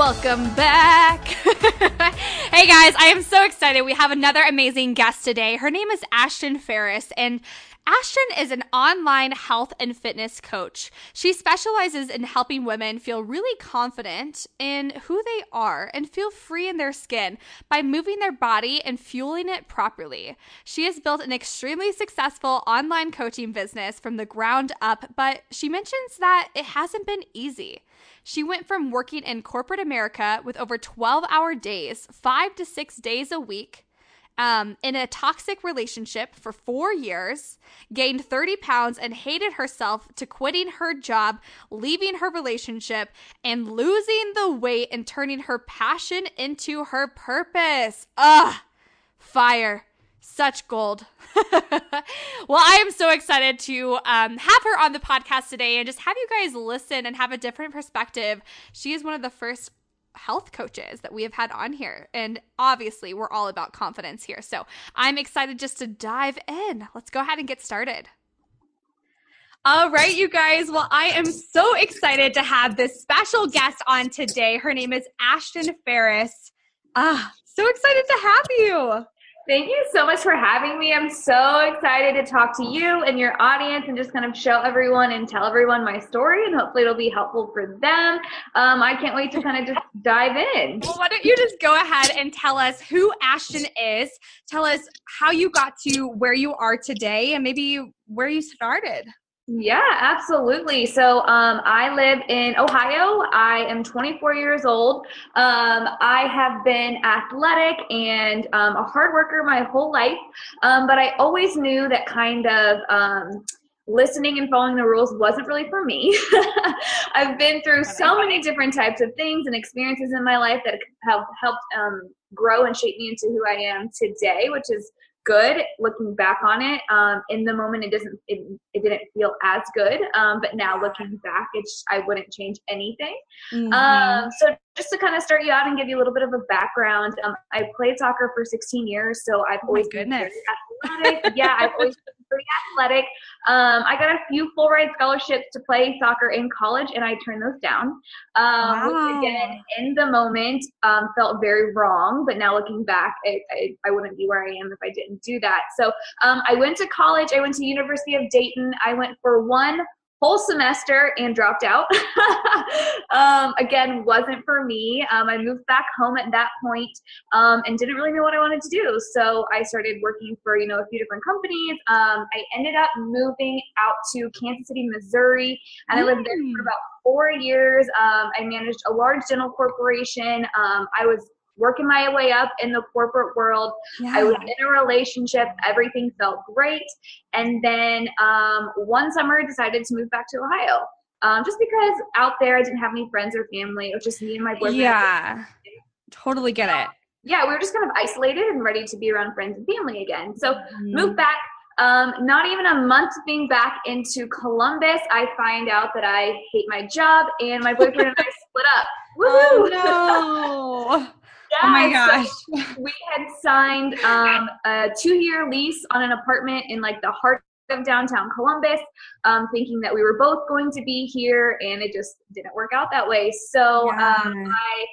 Welcome back. hey guys, I am so excited. We have another amazing guest today. Her name is Ashton Ferris, and Ashton is an online health and fitness coach. She specializes in helping women feel really confident in who they are and feel free in their skin by moving their body and fueling it properly. She has built an extremely successful online coaching business from the ground up, but she mentions that it hasn't been easy. She went from working in corporate America with over 12 hour days, five to six days a week, um, in a toxic relationship for four years, gained 30 pounds, and hated herself to quitting her job, leaving her relationship, and losing the weight and turning her passion into her purpose. Ugh, fire. Such gold. well, I am so excited to um, have her on the podcast today and just have you guys listen and have a different perspective. She is one of the first health coaches that we have had on here. And obviously, we're all about confidence here. So I'm excited just to dive in. Let's go ahead and get started. All right, you guys. Well, I am so excited to have this special guest on today. Her name is Ashton Ferris. Ah, so excited to have you. Thank you so much for having me. I'm so excited to talk to you and your audience and just kind of show everyone and tell everyone my story and hopefully it'll be helpful for them. Um, I can't wait to kind of just dive in. Well, why don't you just go ahead and tell us who Ashton is? Tell us how you got to where you are today and maybe where you started. Yeah, absolutely. So um, I live in Ohio. I am 24 years old. Um, I have been athletic and um, a hard worker my whole life, um, but I always knew that kind of um, listening and following the rules wasn't really for me. I've been through so many different types of things and experiences in my life that have helped um, grow and shape me into who I am today, which is good looking back on it um, in the moment it doesn't it, it didn't feel as good um, but now looking back it's i wouldn't change anything mm-hmm. um, so just to kind of start you out and give you a little bit of a background um, i played soccer for 16 years so i've oh always goodness. been athletic yeah i've always pretty athletic. Um, I got a few full ride scholarships to play soccer in college, and I turned those down. Um, wow. Which again, in the moment, um, felt very wrong. But now looking back, I, I, I, wouldn't be where I am if I didn't do that. So um, I went to college. I went to University of Dayton. I went for one whole semester and dropped out. um, again, wasn't for me. Um, I moved back home at that point, um, and didn't really know what I wanted to do. So I started working for you know a few different companies. Um, I ended up moving out to Kansas City, Missouri, and mm. I lived there for mm. about four years. Um, I managed a large dental corporation. Um, I was working my way up in the corporate world. Yeah. I was in a relationship. Everything felt great. And then um, one summer, I decided to move back to Ohio. Um, just because out there I didn't have any friends or family. It was just me and my boyfriend. Yeah, totally get it. Yeah, we were just kind of isolated and ready to be around friends and family again. So mm. moved back. Um, not even a month being back into Columbus, I find out that I hate my job and my boyfriend and I split up. Woohoo! Oh, no. Yeah, oh my gosh. We had signed um, a two year lease on an apartment in like the heart of downtown Columbus, um, thinking that we were both going to be here, and it just didn't work out that way. So yeah. um, I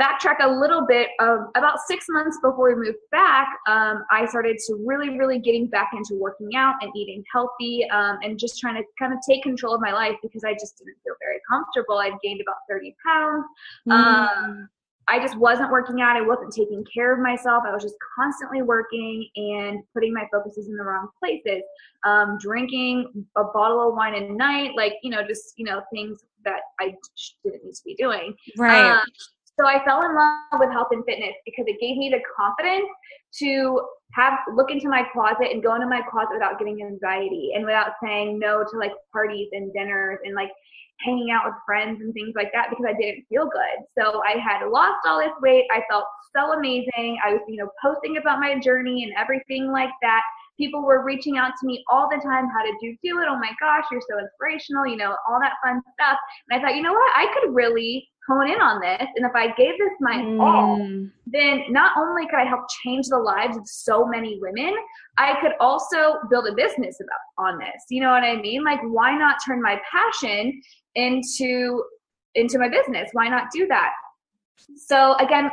backtrack a little bit of about six months before we moved back um, i started to really really getting back into working out and eating healthy um, and just trying to kind of take control of my life because i just didn't feel very comfortable i'd gained about 30 pounds mm. um, I just wasn't working out. I wasn't taking care of myself. I was just constantly working and putting my focuses in the wrong places. Um, drinking a bottle of wine a night, like, you know, just, you know, things that I didn't need to be doing. Right. Um, so I fell in love with health and fitness because it gave me the confidence to have look into my closet and go into my closet without getting anxiety and without saying no to like parties and dinners and like hanging out with friends and things like that because I didn't feel good. So I had lost all this weight. I felt so amazing. I was, you know, posting about my journey and everything like that. People were reaching out to me all the time. How did you do it? Oh my gosh, you're so inspirational, you know, all that fun stuff. And I thought, you know what? I could really hone in on this. And if I gave this my mm. all, then not only could I help change the lives of so many women, I could also build a business about on this. You know what I mean? Like, why not turn my passion into into my business? Why not do that? So again,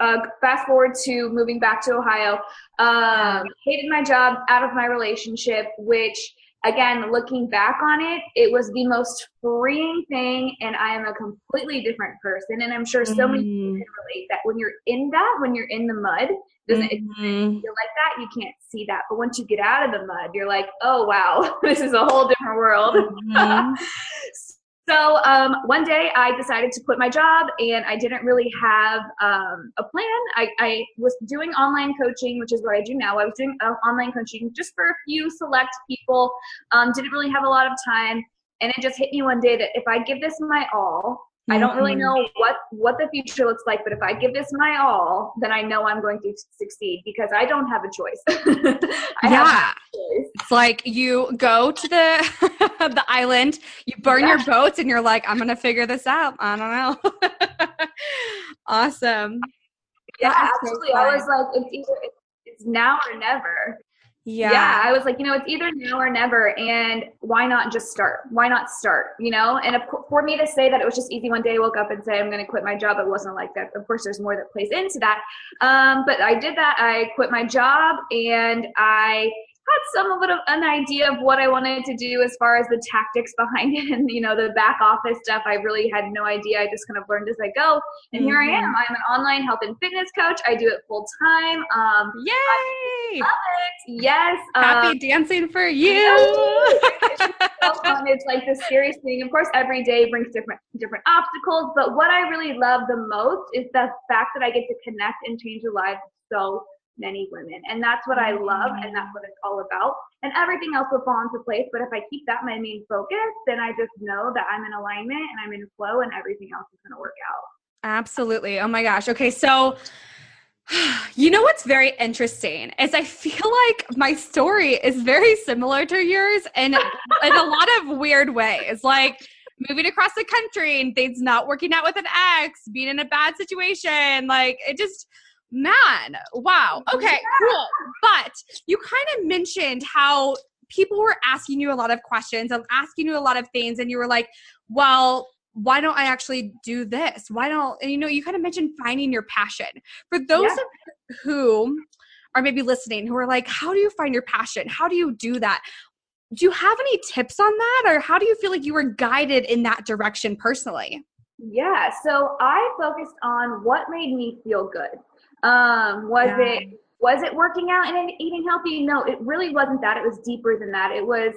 uh, fast forward to moving back to Ohio. Um, hated my job, out of my relationship, which again, looking back on it, it was the most freeing thing, and I am a completely different person. And I'm sure so mm-hmm. many people can relate that when you're in that, when you're in the mud, doesn't mm-hmm. it feel like that? You can't see that, but once you get out of the mud, you're like, oh wow, this is a whole different world. Mm-hmm. So um, one day I decided to quit my job and I didn't really have um, a plan. I, I, was doing online coaching, which is what I do now. I was doing uh, online coaching just for a few select people, um, didn't really have a lot of time. And it just hit me one day that if I give this my all, I don't really mm-hmm. know what what the future looks like, but if I give this my all, then I know I'm going to succeed because I don't have a choice. yeah, choice. it's like you go to the the island, you burn yeah. your boats, and you're like, I'm gonna figure this out. I don't know. awesome. Yeah, absolutely. So I was like, it's either it's now or never. Yeah. yeah i was like you know it's either now or never and why not just start? Why not start you know? And for me to say that it was just easy one day i woke up and say i'm going to quit my job it wasn't like that. Of course there's more that plays into that. Um, but i did that. I quit my job and i had some of an idea of what I wanted to do as far as the tactics behind it and you know the back office stuff. I really had no idea. I just kind of learned as I go. And mm-hmm. here I am. Mm-hmm. I'm an online health and fitness coach. I do it full time. Um, Yay! love it. Yes. Happy um, dancing for you. it's, so fun. it's like the scariest thing. Of course, every day brings different different obstacles. But what I really love the most is the fact that I get to connect and change the lives so many women. And that's what I mm-hmm. love and that's what it's all about. And everything else will fall into place. But if I keep that my main focus, then I just know that I'm in alignment and I'm in flow and everything else is going to work out. Absolutely. Oh my gosh. Okay. So, you know what's very interesting is I feel like my story is very similar to yours and in a lot of weird ways. Like moving across the country and things not working out with an ex, being in a bad situation. Like it just man, wow. Mm-hmm. Okay, yeah. cool. But you kind of mentioned how people were asking you a lot of questions and asking you a lot of things, and you were like, well, why don't I actually do this? Why don't, and you know, you kind of mentioned finding your passion. For those yeah. who are maybe listening who are like, how do you find your passion? How do you do that? Do you have any tips on that? Or how do you feel like you were guided in that direction personally? Yeah, so I focused on what made me feel good. Um, was yeah. it was it working out and eating healthy? No, it really wasn't that. It was deeper than that. It was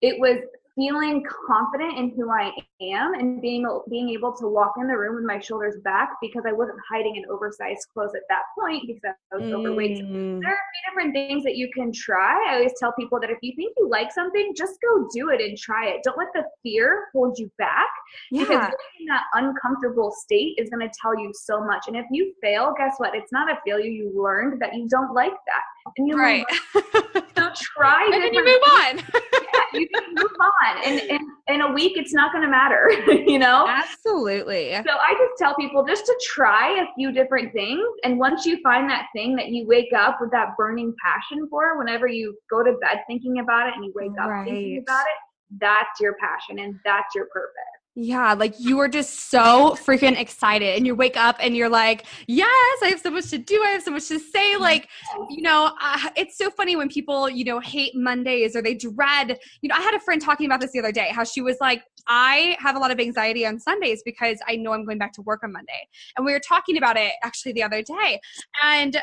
it was feeling confident in who I am and being being able to walk in the room with my shoulders back because I wasn't hiding in oversized clothes at that point because I was mm. overweight. So there are different things that you can try. I always tell people that if you think you like something, just go do it and try it. Don't let the fear hold you back yeah. because in that uncomfortable state is going to tell you so much. And if you fail, guess what? It's not a failure. You learned that you don't like that, and you right. so try. and then you move on. yeah, you can move on, and, and in a week, it's not going to matter, you know? Absolutely. So I just tell people just to try a few different things. And once you find that thing that you wake up with that burning passion for, whenever you go to bed thinking about it and you wake up right. thinking about it, that's your passion and that's your purpose. Yeah, like you are just so freaking excited and you wake up and you're like, yes, I have so much to do. I have so much to say. Like, you know, uh, it's so funny when people, you know, hate Mondays or they dread, you know, I had a friend talking about this the other day, how she was like, I have a lot of anxiety on Sundays because I know I'm going back to work on Monday. And we were talking about it actually the other day. And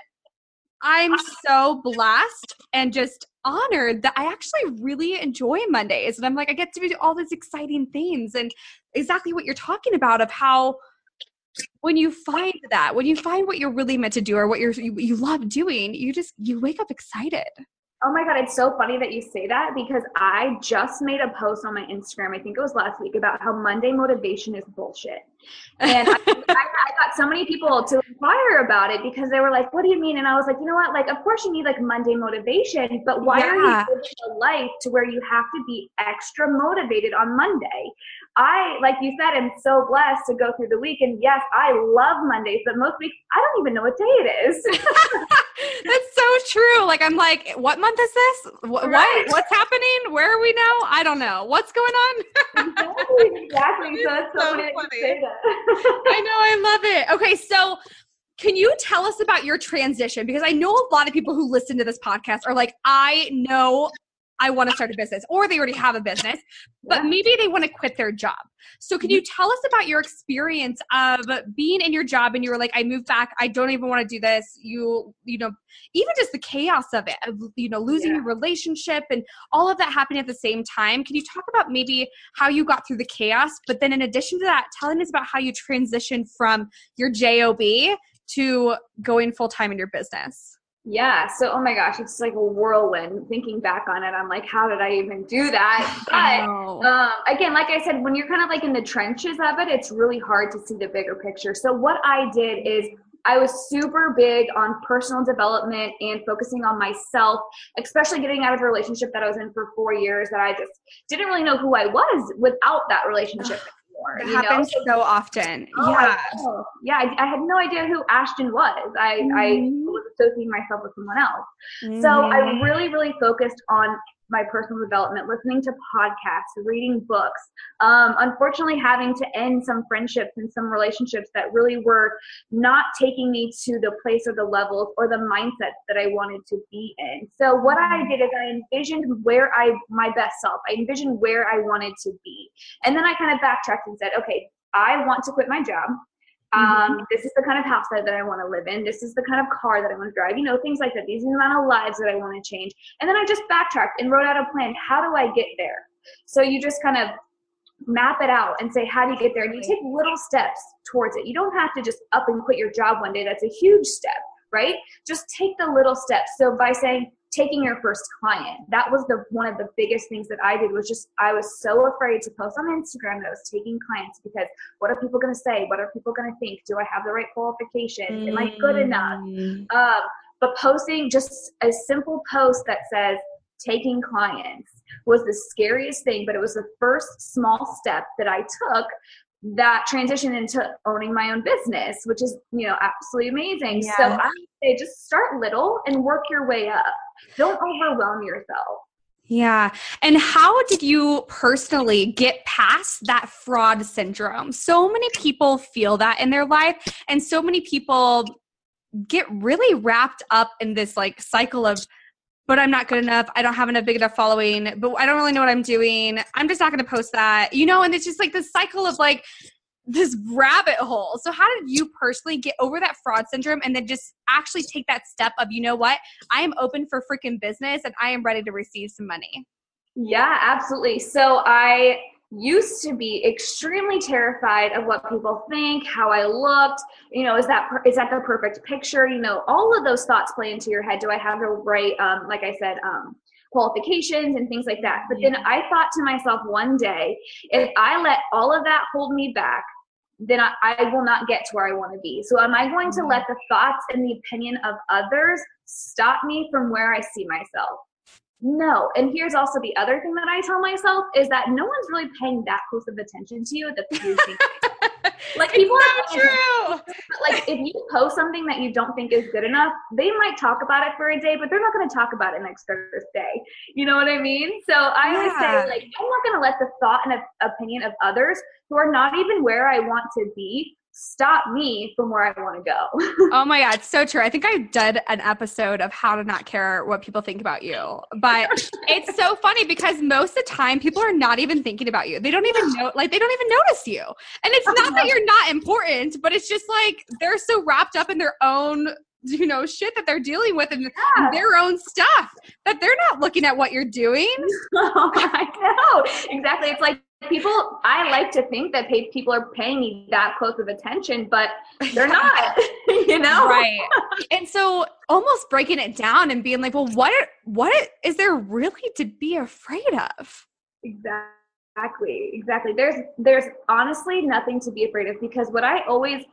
I'm so blessed and just honored that I actually really enjoy Mondays. And I'm like, I get to do all these exciting things. And exactly what you're talking about of how when you find that, when you find what you're really meant to do or what you're, you, you love doing, you just, you wake up excited. Oh my God, it's so funny that you say that because I just made a post on my Instagram, I think it was last week, about how Monday motivation is bullshit. And I, I, I, got so many people to inquire about it because they were like, what do you mean? And I was like, you know what? Like, of course you need like Monday motivation, but why yeah. are you living a life to where you have to be extra motivated on Monday? I, like you said, am so blessed to go through the week. And yes, I love Mondays, but most weeks I don't even know what day it is. That's so true. Like I'm like, what month is this? What, right. what what's happening? Where are we now? I don't know. What's going on? exactly. exactly. So that's so, so funny. I know. I love it. Okay, so can you tell us about your transition? Because I know a lot of people who listen to this podcast are like, I know I want to start a business, or they already have a business, but maybe they want to quit their job. So, can you mm-hmm. tell us about your experience of being in your job and you were like, I moved back, I don't even want to do this. You, you know, even just the chaos of it, of, you know, losing yeah. your relationship and all of that happening at the same time. Can you talk about maybe how you got through the chaos, but then in addition to that, telling us about how you transitioned from your JOB to going full time in your business? Yeah. So, oh my gosh, it's like a whirlwind. Thinking back on it, I'm like, how did I even do that? But um, again, like I said, when you're kind of like in the trenches of it, it's really hard to see the bigger picture. So, what I did is I was super big on personal development and focusing on myself, especially getting out of a relationship that I was in for four years that I just didn't really know who I was without that relationship anymore. It happens know? so often. Oh, yeah. I yeah. I, I, had no idea who Ashton was. I, mm-hmm. I was associating myself with someone else. Mm-hmm. So I mm-hmm. really, really focused on my personal development, listening to podcasts, reading books. Um, unfortunately, having to end some friendships and some relationships that really were not taking me to the place or the levels or the mindset that I wanted to be in. So what I did is I envisioned where I my best self. I envisioned where I wanted to be, and then I kind of backtracked and said, okay, I want to quit my job. Mm-hmm. Um, this is the kind of house that, that I want to live in. This is the kind of car that I want to drive. You know, things like that. These are the amount of lives that I want to change. And then I just backtracked and wrote out a plan. How do I get there? So you just kind of map it out and say, how do you get there? And you take little steps towards it. You don't have to just up and quit your job one day. That's a huge step, right? Just take the little steps. So by saying, taking your first client that was the one of the biggest things that i did was just i was so afraid to post on instagram that i was taking clients because what are people going to say what are people going to think do i have the right qualifications am i good enough mm. um, but posting just a simple post that says taking clients was the scariest thing but it was the first small step that i took that transition into owning my own business, which is, you know, absolutely amazing. Yeah. So I say just start little and work your way up. Don't overwhelm yourself. Yeah. And how did you personally get past that fraud syndrome? So many people feel that in their life, and so many people get really wrapped up in this like cycle of but I'm not good enough. I don't have enough big enough following, but I don't really know what I'm doing. I'm just not going to post that, you know, and it's just like this cycle of like this rabbit hole. So, how did you personally get over that fraud syndrome and then just actually take that step of, you know what, I am open for freaking business and I am ready to receive some money? Yeah, absolutely. So, I used to be extremely terrified of what people think, how I looked, you know, is that is that the perfect picture? You know, all of those thoughts play into your head. Do I have the right um like I said um qualifications and things like that. But then I thought to myself one day, if I let all of that hold me back, then I, I will not get to where I want to be. So am I going to let the thoughts and the opinion of others stop me from where I see myself? No. And here's also the other thing that I tell myself is that no one's really paying that close of attention to you that you think. Like people it's are true. Like if you post something that you don't think is good enough, they might talk about it for a day, but they're not going to talk about it next Thursday. You know what I mean? So I yeah. always say like I'm not going to let the thought and opinion of others who are not even where I want to be stop me from where I want to go. oh my God, so true. I think I did an episode of how to not care what people think about you. But it's so funny because most of the time people are not even thinking about you. They don't even know like they don't even notice you. And it's oh not that you're not important, but it's just like they're so wrapped up in their own you know shit that they're dealing with and yeah. their own stuff that they're not looking at what you're doing. oh, I know. Exactly. It's like people i like to think that people are paying me that close of attention but they're not you know? Right. And so almost breaking it down and being like well what what is there really to be afraid of? Exactly exactly. There's there's honestly nothing to be afraid of because what i always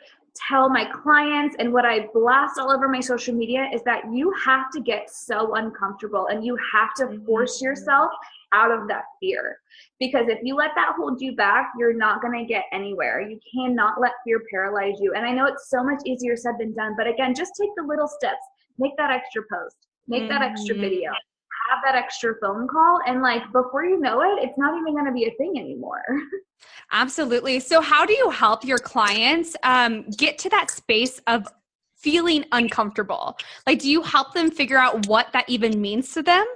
tell my clients and what I blast all over my social media is that you have to get so uncomfortable and you have to force mm-hmm. yourself out of that fear. Because if you let that hold you back, you're not going to get anywhere. You cannot let fear paralyze you. And I know it's so much easier said than done, but again, just take the little steps. Make that extra post, make mm-hmm. that extra mm-hmm. video, have that extra phone call. And like before you know it, it's not even going to be a thing anymore. Absolutely. So, how do you help your clients um, get to that space of feeling uncomfortable? Like, do you help them figure out what that even means to them?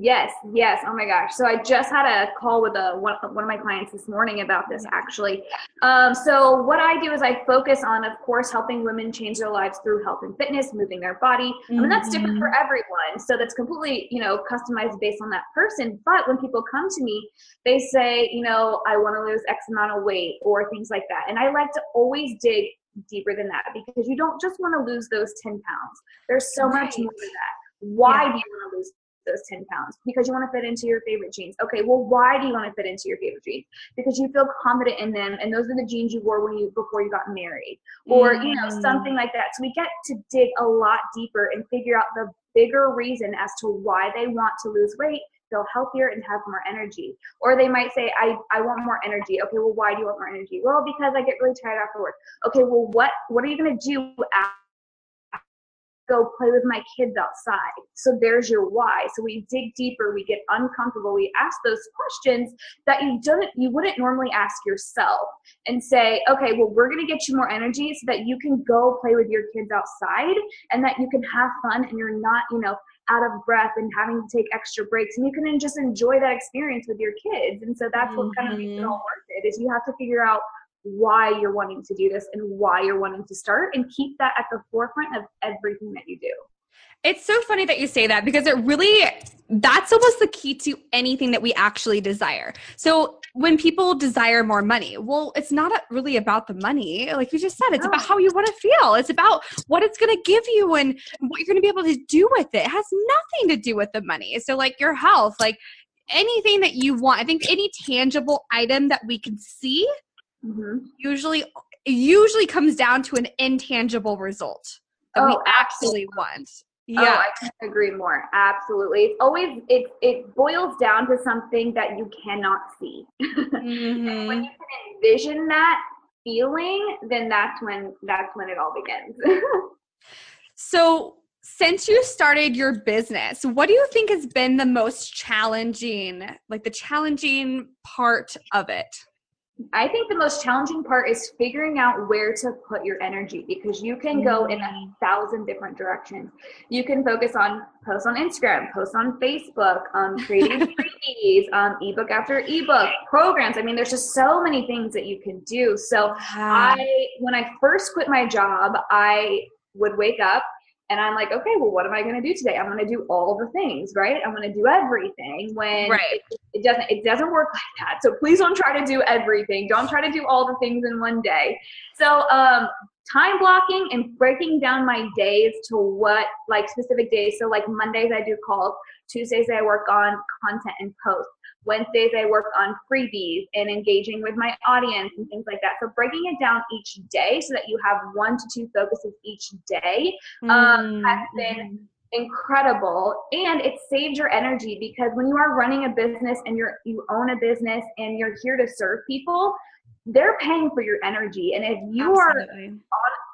Yes, yes. Oh my gosh. So I just had a call with a one, one of my clients this morning about this actually. Um, so what I do is I focus on, of course, helping women change their lives through health and fitness, moving their body. Mm-hmm. I mean, that's different for mm-hmm. everyone. So that's completely, you know, customized based on that person. But when people come to me, they say, you know, I want to lose X amount of weight or things like that. And I like to always dig deeper than that because you don't just want to lose those 10 pounds. There's so right. much more to that. Why yeah. do you want to lose those 10 pounds because you want to fit into your favorite jeans. Okay, well, why do you want to fit into your favorite jeans? Because you feel confident in them and those are the jeans you wore when you before you got married. Or, mm. you know, mm. something like that. So we get to dig a lot deeper and figure out the bigger reason as to why they want to lose weight feel healthier and have more energy. Or they might say, I, I want more energy. Okay, well, why do you want more energy? Well, because I get really tired after work. Okay, well, what, what are you going to do after? Go play with my kids outside. So there's your why. So we dig deeper, we get uncomfortable, we ask those questions that you don't you wouldn't normally ask yourself and say, okay, well we're gonna get you more energy so that you can go play with your kids outside and that you can have fun and you're not, you know, out of breath and having to take extra breaks and you can just enjoy that experience with your kids. And so that's mm-hmm. what kind of makes it mm-hmm. all worth it is you have to figure out why you're wanting to do this and why you're wanting to start and keep that at the forefront of everything that you do. It's so funny that you say that because it really that's almost the key to anything that we actually desire. So when people desire more money, well, it's not really about the money. Like you just said, it's no. about how you want to feel. It's about what it's going to give you and what you're going to be able to do with it. It has nothing to do with the money. So like your health, like anything that you want. I think any tangible item that we can see mm-hmm. usually usually comes down to an intangible result that oh, we actually want. Yeah, oh, I can agree more. Absolutely, it's always it it boils down to something that you cannot see. Mm-hmm. when you can envision that feeling, then that's when that's when it all begins. so, since you started your business, what do you think has been the most challenging, like the challenging part of it? I think the most challenging part is figuring out where to put your energy because you can go in a mm. thousand different directions. You can focus on posts on Instagram, posts on Facebook, um, creating freebies, um, ebook after ebook, programs. I mean, there's just so many things that you can do. So I, when I first quit my job, I would wake up and I'm like, okay, well, what am I going to do today? I'm going to do all the things, right? I'm going to do everything. When right. it, it, doesn't, it doesn't work like that. So please don't try to do everything. Don't try to do all the things in one day. So um, time blocking and breaking down my days to what like specific days. So like Mondays I do calls. Tuesdays I work on content and posts. Wednesdays, I work on freebies and engaging with my audience and things like that. So breaking it down each day so that you have one to two focuses each day um, mm-hmm. has been incredible and it saves your energy because when you are running a business and you're you own a business and you're here to serve people they're paying for your energy. And if you Absolutely. are on,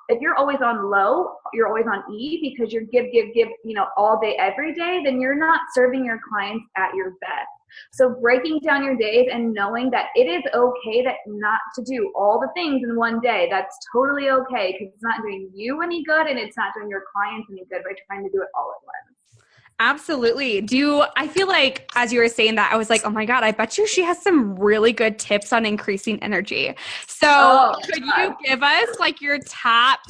if you're always on low, you're always on E because you're give, give, give, you know, all day, every day, then you're not serving your clients at your best. So breaking down your days and knowing that it is okay that not to do all the things in one day. That's totally okay because it's not doing you any good and it's not doing your clients any good by trying to do it all at once. Absolutely. Do I feel like as you were saying that, I was like, oh my God, I bet you she has some really good tips on increasing energy. So oh, could God. you give us like your top,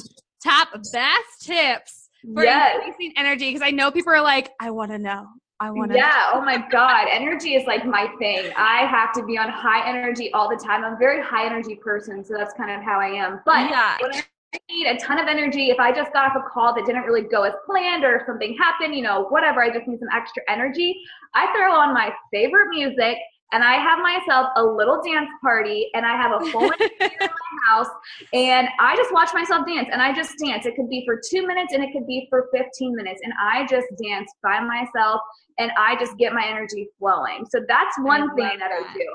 top best tips for yes. increasing energy? Because I know people are like, I want to know. I want to. Yeah. Oh my God. Energy is like my thing. I have to be on high energy all the time. I'm a very high energy person. So that's kind of how I am. But yeah. I need a ton of energy. If I just got off a call that didn't really go as planned or something happened, you know, whatever, I just need some extra energy. I throw on my favorite music and I have myself a little dance party and I have a full in my house and I just watch myself dance and I just dance. It could be for two minutes and it could be for 15 minutes and I just dance by myself and I just get my energy flowing. So that's one thing that, that I do.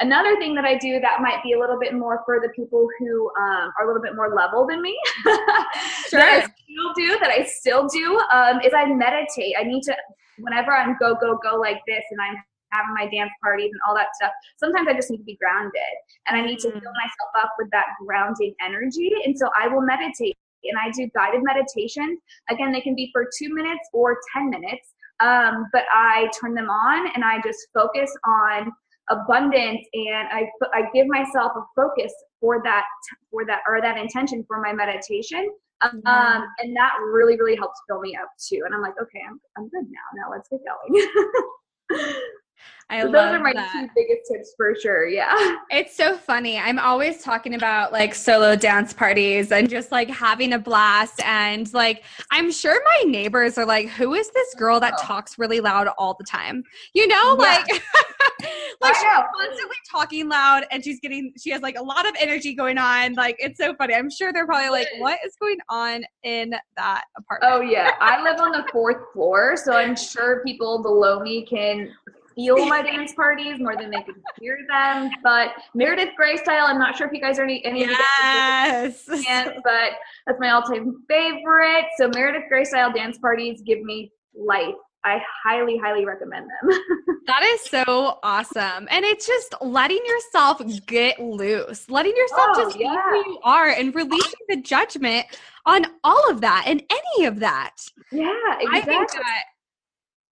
Another thing that I do that might be a little bit more for the people who um, are a little bit more level than me, sure. that I still do, that I still do, um, is I meditate. I need to, whenever I'm go, go, go like this and I'm having my dance parties and all that stuff, sometimes I just need to be grounded and I need to mm. fill myself up with that grounding energy. And so I will meditate and I do guided meditations. Again, they can be for two minutes or 10 minutes. Um, but I turn them on and I just focus on abundance and I, I give myself a focus for that for that or that intention for my meditation um, mm-hmm. and that really really helps fill me up too and i'm like okay i'm, I'm good now now let's get going I so those are my that. two biggest tips for sure. Yeah. It's so funny. I'm always talking about like solo dance parties and just like having a blast. And like, I'm sure my neighbors are like, who is this girl that oh. talks really loud all the time? You know, yeah. like, like she's constantly talking loud and she's getting, she has like a lot of energy going on. Like, it's so funny. I'm sure they're probably like, what is going on in that oh, apartment? Oh, yeah. I live on the fourth floor. So I'm sure people below me can feel my dance parties more than they can hear them. But Meredith Grey style, I'm not sure if you guys are any any yes. Dance, but that's my all-time favorite. So Meredith Grey style dance parties give me life. I highly, highly recommend them. that is so awesome. And it's just letting yourself get loose, letting yourself oh, just yeah. be who you are and releasing the judgment on all of that and any of that. Yeah, exactly. I think that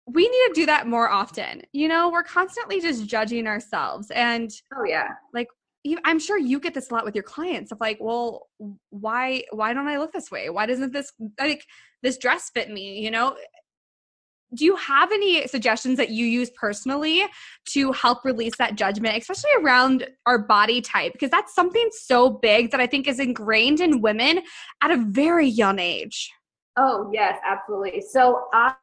we need to do that more often. You know, we're constantly just judging ourselves. And oh, yeah. Like, I'm sure you get this a lot with your clients of like, well, why why don't I look this way? Why doesn't this like this dress fit me? You know, do you have any suggestions that you use personally to help release that judgment, especially around our body type? Because that's something so big that I think is ingrained in women at a very young age. Oh, yes, absolutely. So I,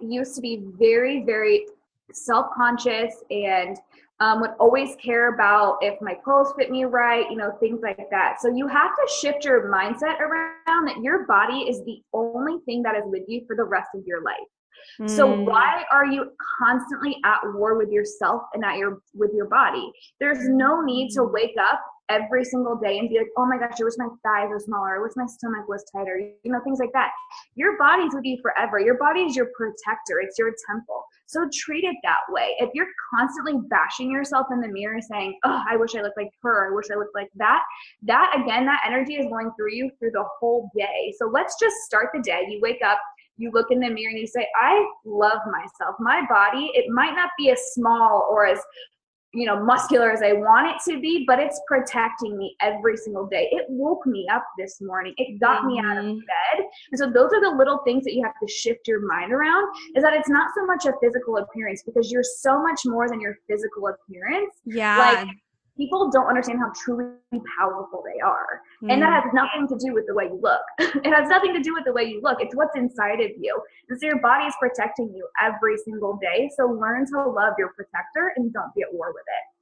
used to be very, very self conscious and um, would always care about if my clothes fit me right, you know, things like that. So you have to shift your mindset around that your body is the only thing that is with you for the rest of your life. Mm. So why are you constantly at war with yourself and at your with your body? There's no need to wake up every single day and be like, oh my gosh, I wish my thighs were smaller, I wish my stomach was tighter, you know, things like that. Your body's with you forever. Your body is your protector, it's your temple. So treat it that way. If you're constantly bashing yourself in the mirror saying, oh, I wish I looked like her, I wish I looked like that, that again, that energy is going through you through the whole day. So let's just start the day. You wake up, you look in the mirror and you say, I love myself. My body, it might not be as small or as you know, muscular as I want it to be, but it's protecting me every single day. It woke me up this morning. It got mm-hmm. me out of mm-hmm. bed. And so those are the little things that you have to shift your mind around is that it's not so much a physical appearance because you're so much more than your physical appearance. Yeah. Like people don't understand how truly powerful they are. Mm. And that mm. has nothing to do with the way you look. it has nothing to do with the way you look. It's what's inside of you. And so your body is protecting you every single day. So learn to love your protector and don't be at war with it.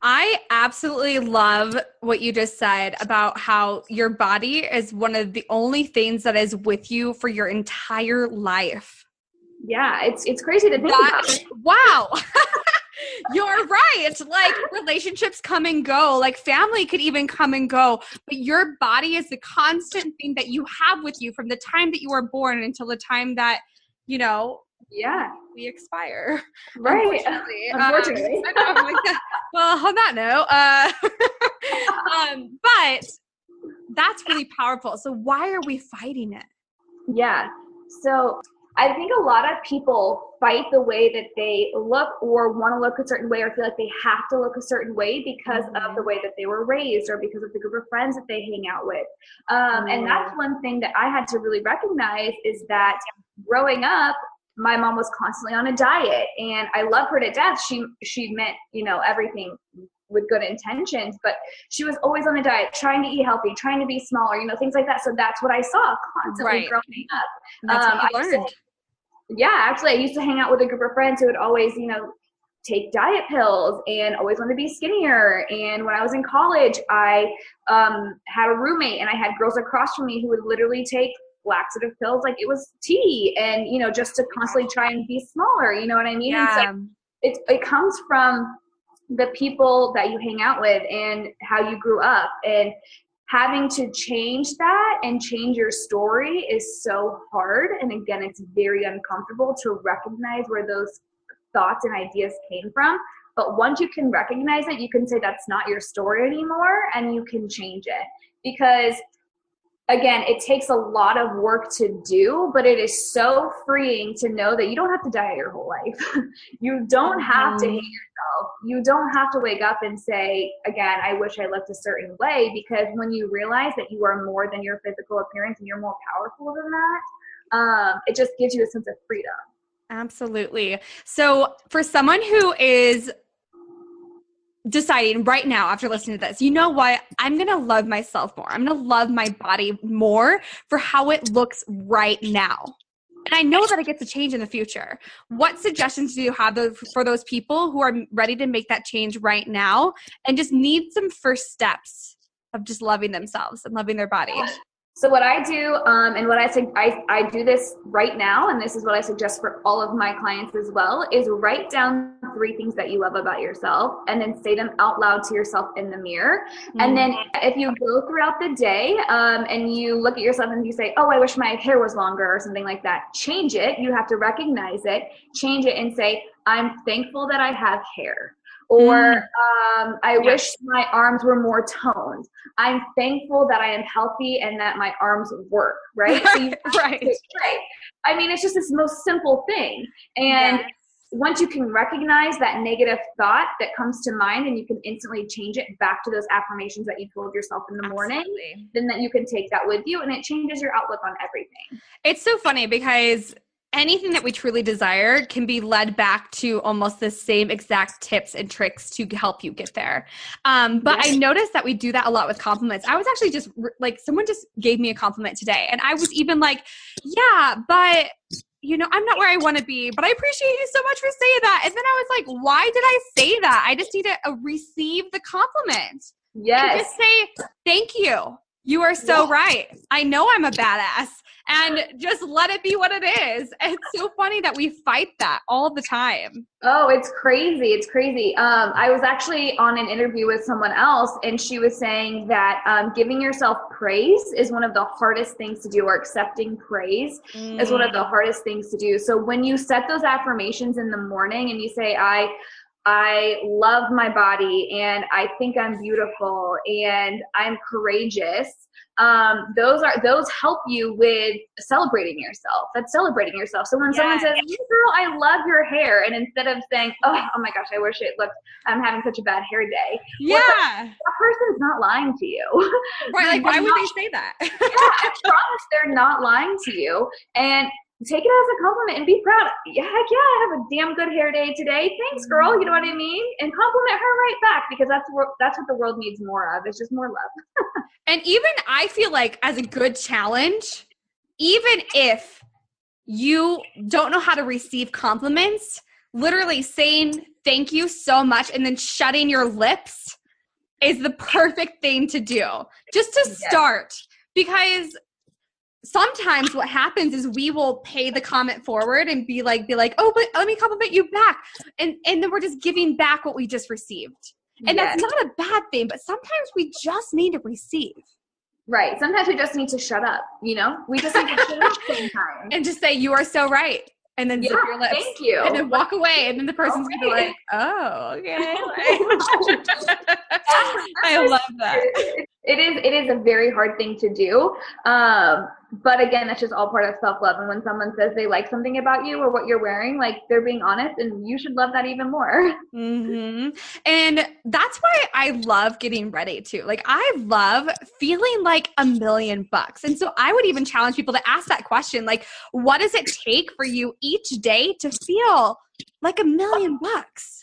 I absolutely love what you just said about how your body is one of the only things that is with you for your entire life. Yeah, it's it's crazy to think that, about. Wow. You're right. Like relationships come and go, like family could even come and go, but your body is the constant thing that you have with you from the time that you were born until the time that, you know, yeah, we expire. Right. Unfortunately. Unfortunately. Um, know, like, well, on that note, uh, um, but that's really powerful. So why are we fighting it? Yeah. So I think a lot of people fight the way that they look or want to look a certain way or feel like they have to look a certain way because mm-hmm. of the way that they were raised or because of the group of friends that they hang out with. Um, mm-hmm. And that's one thing that I had to really recognize is that growing up, my mom was constantly on a diet and I love her to death. She she meant, you know, everything with good intentions, but she was always on a diet, trying to eat healthy, trying to be smaller, you know, things like that. So that's what I saw constantly right. growing up. That's um, what you learned yeah, actually, I used to hang out with a group of friends who would always, you know, take diet pills and always want to be skinnier. And when I was in college, I um, had a roommate and I had girls across from me who would literally take laxative pills like it was tea and, you know, just to constantly try and be smaller. You know what I mean? Yeah. So it, it comes from the people that you hang out with and how you grew up. And having to change that and change your story is so hard. And again, it's very uncomfortable to recognize where those thoughts and ideas came from. But once you can recognize it, you can say that's not your story anymore and you can change it. Because again, it takes a lot of work to do, but it is so freeing to know that you don't have to diet your whole life. you don't have to mm-hmm. hate yourself. You don't have to wake up and say, again, I wish I looked a certain way, because when you realize that you are more than your physical appearance and you're more powerful than that, um, it just gives you a sense of freedom. Absolutely. So, for someone who is deciding right now after listening to this, you know what? I'm going to love myself more. I'm going to love my body more for how it looks right now. And I know that it gets a change in the future. What suggestions do you have for those people who are ready to make that change right now and just need some first steps of just loving themselves and loving their body? So what I do, um, and what I think I, I do this right now, and this is what I suggest for all of my clients as well, is write down three things that you love about yourself, and then say them out loud to yourself in the mirror. Mm-hmm. And then if you go throughout the day, um, and you look at yourself and you say, "Oh, I wish my hair was longer," or something like that, change it. You have to recognize it, change it, and say, "I'm thankful that I have hair." Or mm. um, I wish my arms were more toned. I'm thankful that I am healthy and that my arms work, right? So right. right. I mean, it's just this most simple thing. And yes. once you can recognize that negative thought that comes to mind and you can instantly change it back to those affirmations that you told yourself in the Absolutely. morning, then that you can take that with you and it changes your outlook on everything. It's so funny because anything that we truly desire can be led back to almost the same exact tips and tricks to help you get there. Um, but yes. I noticed that we do that a lot with compliments. I was actually just like, someone just gave me a compliment today, and I was even like, yeah, but you know, I'm not where I want to be, but I appreciate you so much for saying that. And then I was like, why did I say that? I just need to uh, receive the compliment. Yes. And just say, thank you. You are so yeah. right. I know I'm a badass and just let it be what it is. It's so funny that we fight that all the time. Oh, it's crazy. It's crazy. Um, I was actually on an interview with someone else, and she was saying that um, giving yourself praise is one of the hardest things to do, or accepting praise mm. is one of the mm. hardest things to do. So when you set those affirmations in the morning and you say, I, I love my body and I think I'm beautiful and I'm courageous um, those are those help you with celebrating yourself. That's celebrating yourself. So when yes. someone says, hey, "Girl, I love your hair," and instead of saying, "Oh, oh my gosh, I wish it looked," I'm having such a bad hair day. Yeah, that, that person's not lying to you. Right? Like, why would they say that? yeah, I promise they're not lying to you. And take it as a compliment and be proud. Yeah, heck yeah, I have a damn good hair day today. Thanks, girl. You know what I mean? And compliment her right back because that's what that's what the world needs more of. It's just more love. and even I feel like as a good challenge, even if you don't know how to receive compliments, literally saying thank you so much and then shutting your lips is the perfect thing to do just to start because sometimes what happens is we will pay the comment forward and be like be like oh but let me compliment you back and and then we're just giving back what we just received and yes. that's not a bad thing but sometimes we just need to receive right sometimes we just need to shut up you know we just need to shut up sometimes and just say you are so right and then yeah, zip your lips. Thank you. And then walk away. And then the person's okay. gonna be like, oh, okay. I love that. It is it is a very hard thing to do. Um, but again, that's just all part of self love. And when someone says they like something about you or what you're wearing, like they're being honest, and you should love that even more. Mm-hmm. And that's why I love getting ready too. Like I love feeling like a million bucks. And so I would even challenge people to ask that question, like, what does it take for you each day to feel like a million bucks?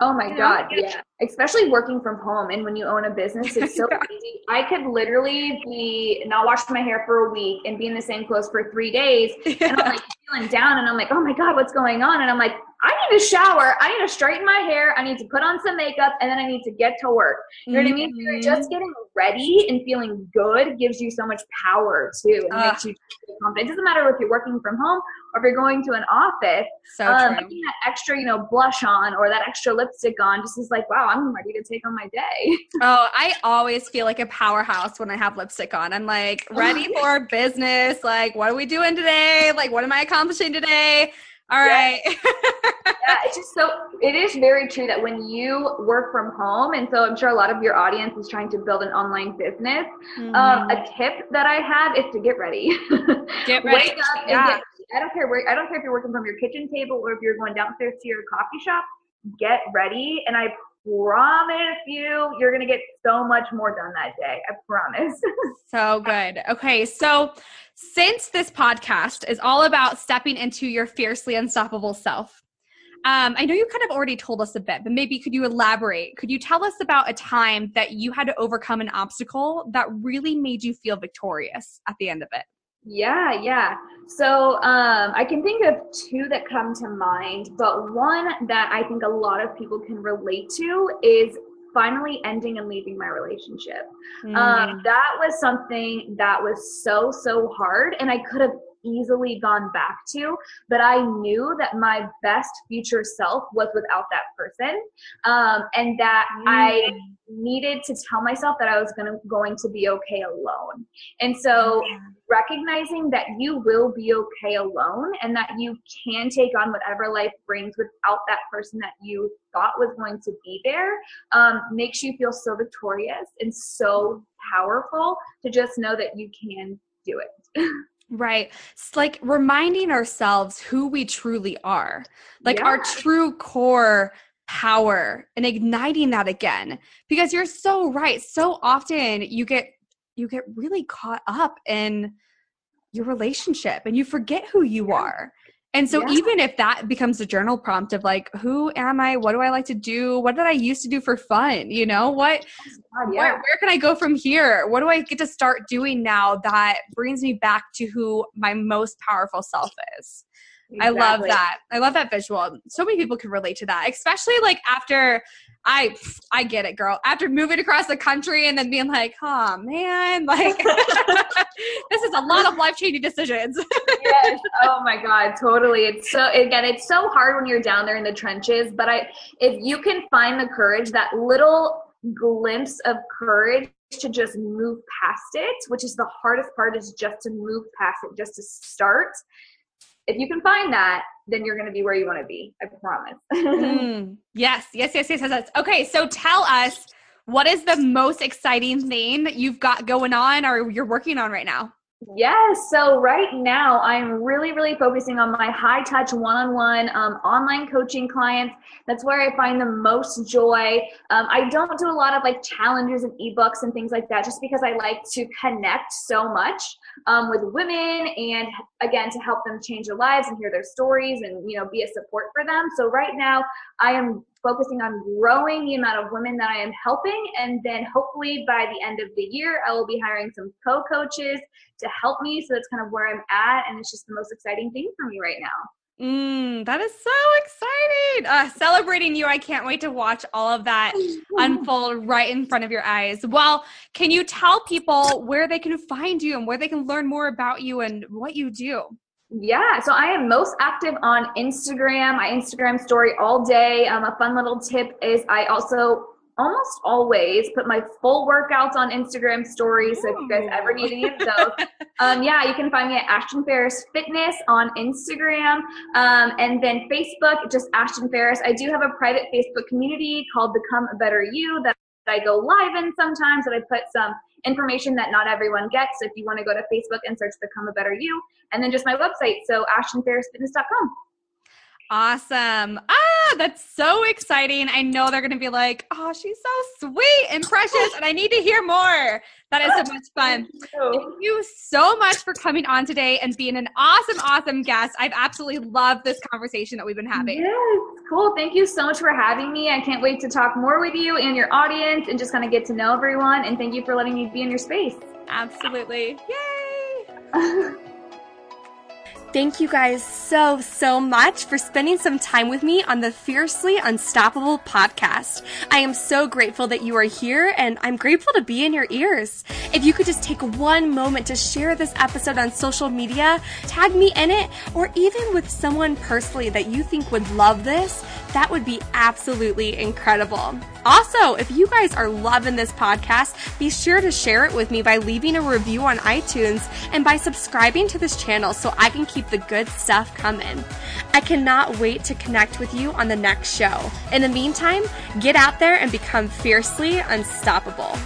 Oh my God, yeah. Especially working from home and when you own a business, it's so yeah. easy. I could literally be not washing my hair for a week and be in the same clothes for three days. Yeah. And I'm like feeling down and I'm like, oh my God, what's going on? And I'm like, I need to shower. I need to straighten my hair. I need to put on some makeup and then I need to get to work. You know mm-hmm. what I mean? You're mm-hmm. just getting ready and feeling good gives you so much power too. It uh, makes you confident. It doesn't matter if you're working from home or if you're going to an office. So um, true. that extra, you know, blush on or that extra lipstick on just is like, wow, I'm ready to take on my day. Oh, I always feel like a powerhouse when I have lipstick on. I'm like ready for business. Like, what are we doing today? Like, what am I accomplishing today? All right. Yeah. yeah, it's just so it is very true that when you work from home, and so I'm sure a lot of your audience is trying to build an online business. Um, mm-hmm. Um, a tip that I have is to get ready. Get ready. Wake up yeah. Get, I don't care where I don't care if you're working from your kitchen table or if you're going downstairs to your coffee shop. Get ready, and I promise you, you're gonna get so much more done that day. I promise. so good. Okay, so since this podcast is all about stepping into your fiercely unstoppable self, um, I know you kind of already told us a bit, but maybe could you elaborate? Could you tell us about a time that you had to overcome an obstacle that really made you feel victorious at the end of it? Yeah, yeah. So um, I can think of two that come to mind, but one that I think a lot of people can relate to is finally ending and leaving my relationship. Mm. Um, that was something that was so, so hard, and I could have easily gone back to, but I knew that my best future self was without that person, um, and that mm. I needed to tell myself that I was gonna going to be okay alone. And so yeah. recognizing that you will be okay alone and that you can take on whatever life brings without that person that you thought was going to be there um, makes you feel so victorious and so powerful to just know that you can do it. Right. It's like reminding ourselves who we truly are, like yeah. our true core power and igniting that again. Because you're so right. So often you get you get really caught up in your relationship and you forget who you are. And so yeah. even if that becomes a journal prompt of like, who am I? What do I like to do? What did I used to do for fun? You know, what, oh God, yeah. where, where can I go from here? What do I get to start doing now that brings me back to who my most powerful self is? Exactly. I love that. I love that visual. So many people can relate to that, especially like after I I get it, girl. After moving across the country and then being like, oh man, like this is a lot of life changing decisions. yes. Oh my God, totally. It's so again, it's so hard when you're down there in the trenches. But I if you can find the courage, that little glimpse of courage to just move past it, which is the hardest part, is just to move past it, just to start if you can find that, then you're going to be where you want to be. I promise. mm, yes, yes, yes, yes, yes. Okay, so tell us what is the most exciting thing that you've got going on or you're working on right now? Yes. So right now, I'm really, really focusing on my high touch one on one online coaching clients. That's where I find the most joy. Um, I don't do a lot of like challenges and ebooks and things like that just because I like to connect so much um, with women and again to help them change their lives and hear their stories and you know be a support for them. So right now, I am focusing on growing the amount of women that I am helping. And then hopefully by the end of the year, I will be hiring some co coaches to help me. So that's kind of where I'm at. And it's just the most exciting thing for me right now. Mm, that is so exciting. Uh, celebrating you. I can't wait to watch all of that unfold right in front of your eyes. Well, can you tell people where they can find you and where they can learn more about you and what you do? Yeah, so I am most active on Instagram. My Instagram story all day. Um, a fun little tip is I also almost always put my full workouts on Instagram stories. So if you guys ever need any of those, um, yeah, you can find me at Ashton Ferris Fitness on Instagram. Um, and then Facebook, just Ashton Ferris. I do have a private Facebook community called Become a Better You that I go live in sometimes that I put some information that not everyone gets. So if you want to go to Facebook and search Become a Better You, and then just my website, so ashtonferrisfitness.com. Awesome. Ah, that's so exciting. I know they're going to be like, oh, she's so sweet and precious, and I need to hear more. That is so much fun. Thank you. Thank you so much for coming on today and being an awesome, awesome guest. I've absolutely loved this conversation that we've been having. Yes, cool. Thank you so much for having me. I can't wait to talk more with you and your audience and just kind of get to know everyone. And thank you for letting me be in your space. Absolutely. Yay. Thank you guys so, so much for spending some time with me on the Fiercely Unstoppable podcast. I am so grateful that you are here and I'm grateful to be in your ears. If you could just take one moment to share this episode on social media, tag me in it, or even with someone personally that you think would love this, that would be absolutely incredible. Also, if you guys are loving this podcast, be sure to share it with me by leaving a review on iTunes and by subscribing to this channel so I can keep the good stuff coming. I cannot wait to connect with you on the next show. In the meantime, get out there and become fiercely unstoppable.